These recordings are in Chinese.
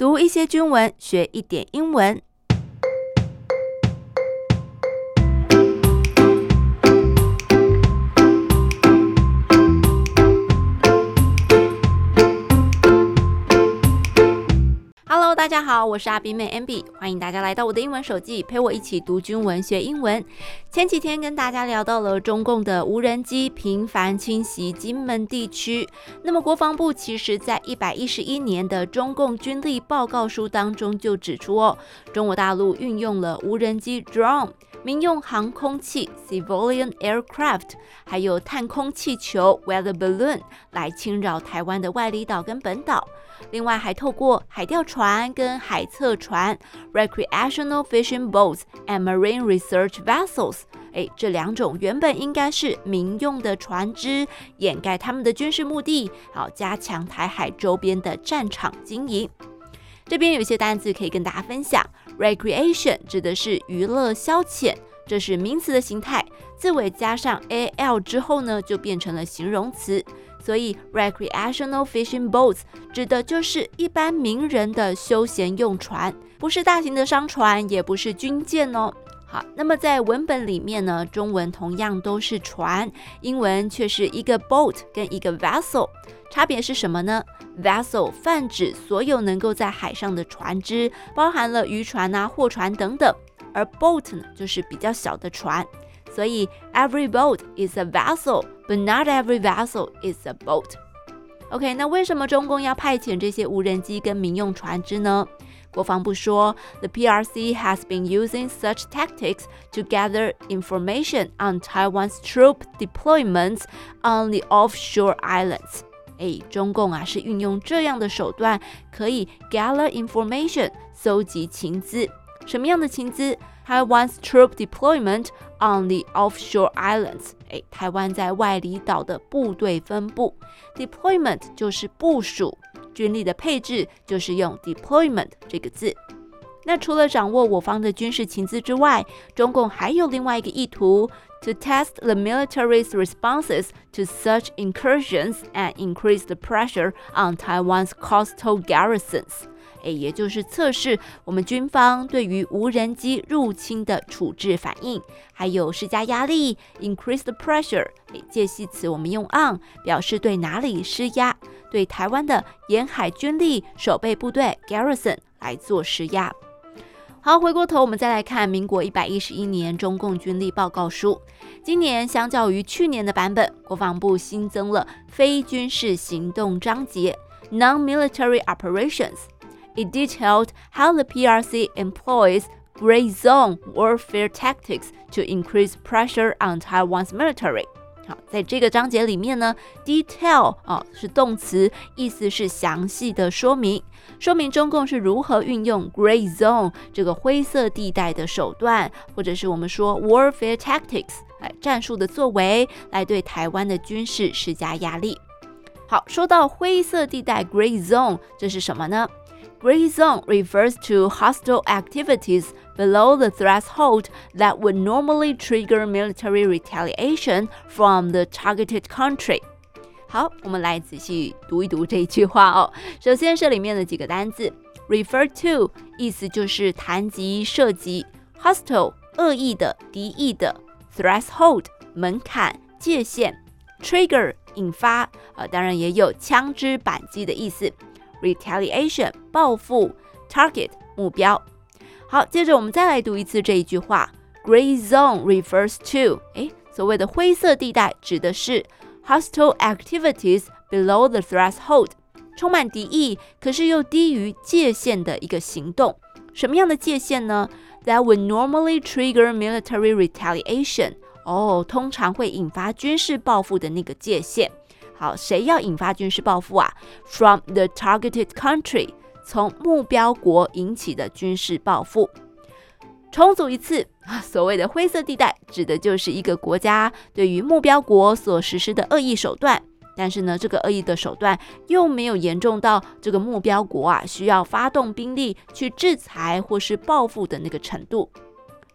读一些军文，学一点英文。大家好，我是阿比妹 Ambi，欢迎大家来到我的英文手记，陪我一起读军文学英文。前几天跟大家聊到了中共的无人机频繁侵袭金门地区，那么国防部其实在一百一十一年的中共军力报告书当中就指出哦，中国大陆运用了无人机 drone、民用航空器 civilian aircraft，还有探空气球 weather balloon 来侵扰台湾的外离岛跟本岛。另外，还透过海钓船跟海测船 （recreational fishing boats and marine research vessels），哎，这两种原本应该是民用的船只，掩盖他们的军事目的，好加强台海周边的战场经营。这边有些单词可以跟大家分享：recreation 指的是娱乐消遣，这是名词的形态，字尾加上 al 之后呢，就变成了形容词。所以，recreational fishing boats 指的就是一般名人的休闲用船，不是大型的商船，也不是军舰哦。好，那么在文本里面呢，中文同样都是船，英文却是一个 boat 跟一个 vessel，差别是什么呢？vessel 泛指所有能够在海上的船只，包含了渔船啊、货船等等，而 boat 呢，就是比较小的船。所以，every boat is a vessel，but not every vessel is a boat。OK，那为什么中共要派遣这些无人机跟民用船只呢？国防部说，The PRC has been using such tactics to gather information on Taiwan's troop deployments on the offshore islands。诶，中共啊是运用这样的手段，可以 gather information，搜集情资。什么样的情资？Taiwan's troop deployment on the offshore islands，诶，台湾在外离岛的部队分布，deployment 就是部署，军力的配置就是用 deployment 这个字。那除了掌握我方的军事情资之外，中共还有另外一个意图，to test the military's responses to such incursions and increase the pressure on Taiwan's coastal garrisons。 诶，也就是测试我们军方对于无人机入侵的处置反应，还有施加压力，increase the pressure。诶，介系词我们用 on 表示对哪里施压，对台湾的沿海军力守备部队 garrison 来做施压。好，回过头我们再来看民国一百一十一年中共军力报告书。今年相较于去年的版本，国防部新增了非军事行动章节 （non-military operations）。It detailed how the PRC employs gray zone warfare tactics to increase pressure on Taiwan's military。好，在这个章节里面呢，detail 啊是动词，意思是详细的说明，说明中共是如何运用 gray zone 这个灰色地带的手段，或者是我们说 warfare tactics 来战术的作为，来对台湾的军事施加压力。 好，说到灰色地带 gray zone，这是什么呢？Gray zone refers to hostile activities below the threshold that would normally trigger military retaliation from the targeted country. 好，我们来仔细读一读这一句话哦。首先是里面的几个单字，refer to 意思就是谈及、涉及，hostile 恶意的、敌意的，threshold 门槛、界限 ，trigger 引发，呃，当然也有枪支扳机的意思。Retaliation 报复，target 目标。好，接着我们再来读一次这一句话。Gray zone refers to，诶，所谓的灰色地带指的是 hostile activities below the threshold，充满敌意，可是又低于界限的一个行动。什么样的界限呢？That would normally trigger military retaliation。 哦，通常会引发军事报复的那个界限。好，谁要引发军事报复啊？From the targeted country，从目标国引起的军事报复。重组一次，所谓的灰色地带，指的就是一个国家对于目标国所实施的恶意手段，但是呢，这个恶意的手段又没有严重到这个目标国啊需要发动兵力去制裁或是报复的那个程度。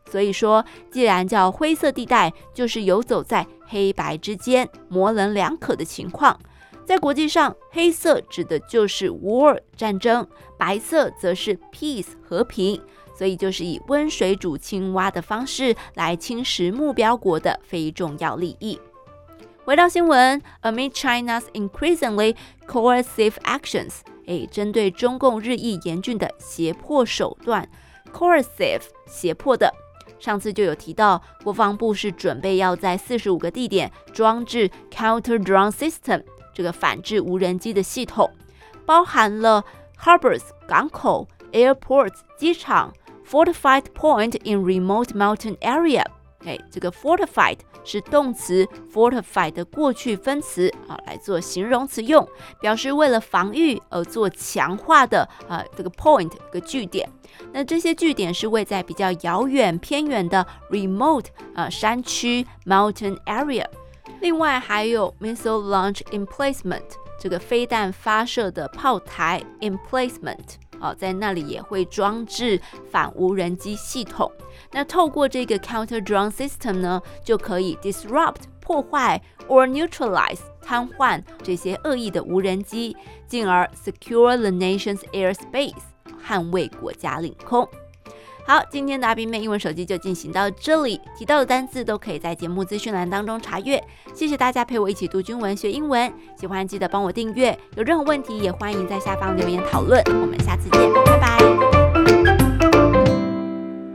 所以说，既然叫灰色地带，就是游走在黑白之间、模棱两可的情况。在国际上，黑色指的就是 war 战争，白色则是 peace 和平，所以就是以温水煮青蛙的方式来侵蚀目标国的非重要利益。回到新闻，amid China's increasingly coercive actions，诶，针对中共日益严峻的胁迫手段，coercive 胁迫的。上次就有提到，国防部是准备要在四十五个地点装置 counter drone system 这个反制无人机的系统，包含了 harbors 港口、airports 机场、fortified point in remote mountain area。哎，这个 fortified 是动词 fortified 的过去分词啊，来做形容词用，表示为了防御而做强化的啊，这个 point 一个据点。那这些据点是位在比较遥远偏远的 remote 啊山区 mountain area。另外还有 missile launch emplacement 这个飞弹发射的炮台 emplacement。哦，在那里也会装置反无人机系统。那透过这个 counter drone system 呢，就可以 disrupt 破坏 or neutralize 瘫痪这些恶意的无人机，进而 secure the nation's airspace 捍卫国家领空。好，今天的阿斌妹英文手机就进行到这里，提到的单字都可以在节目资讯栏当中查阅。谢谢大家陪我一起读军文学英文，喜欢记得帮我订阅，有任何问题也欢迎在下方留言讨论。我们下次见，拜拜。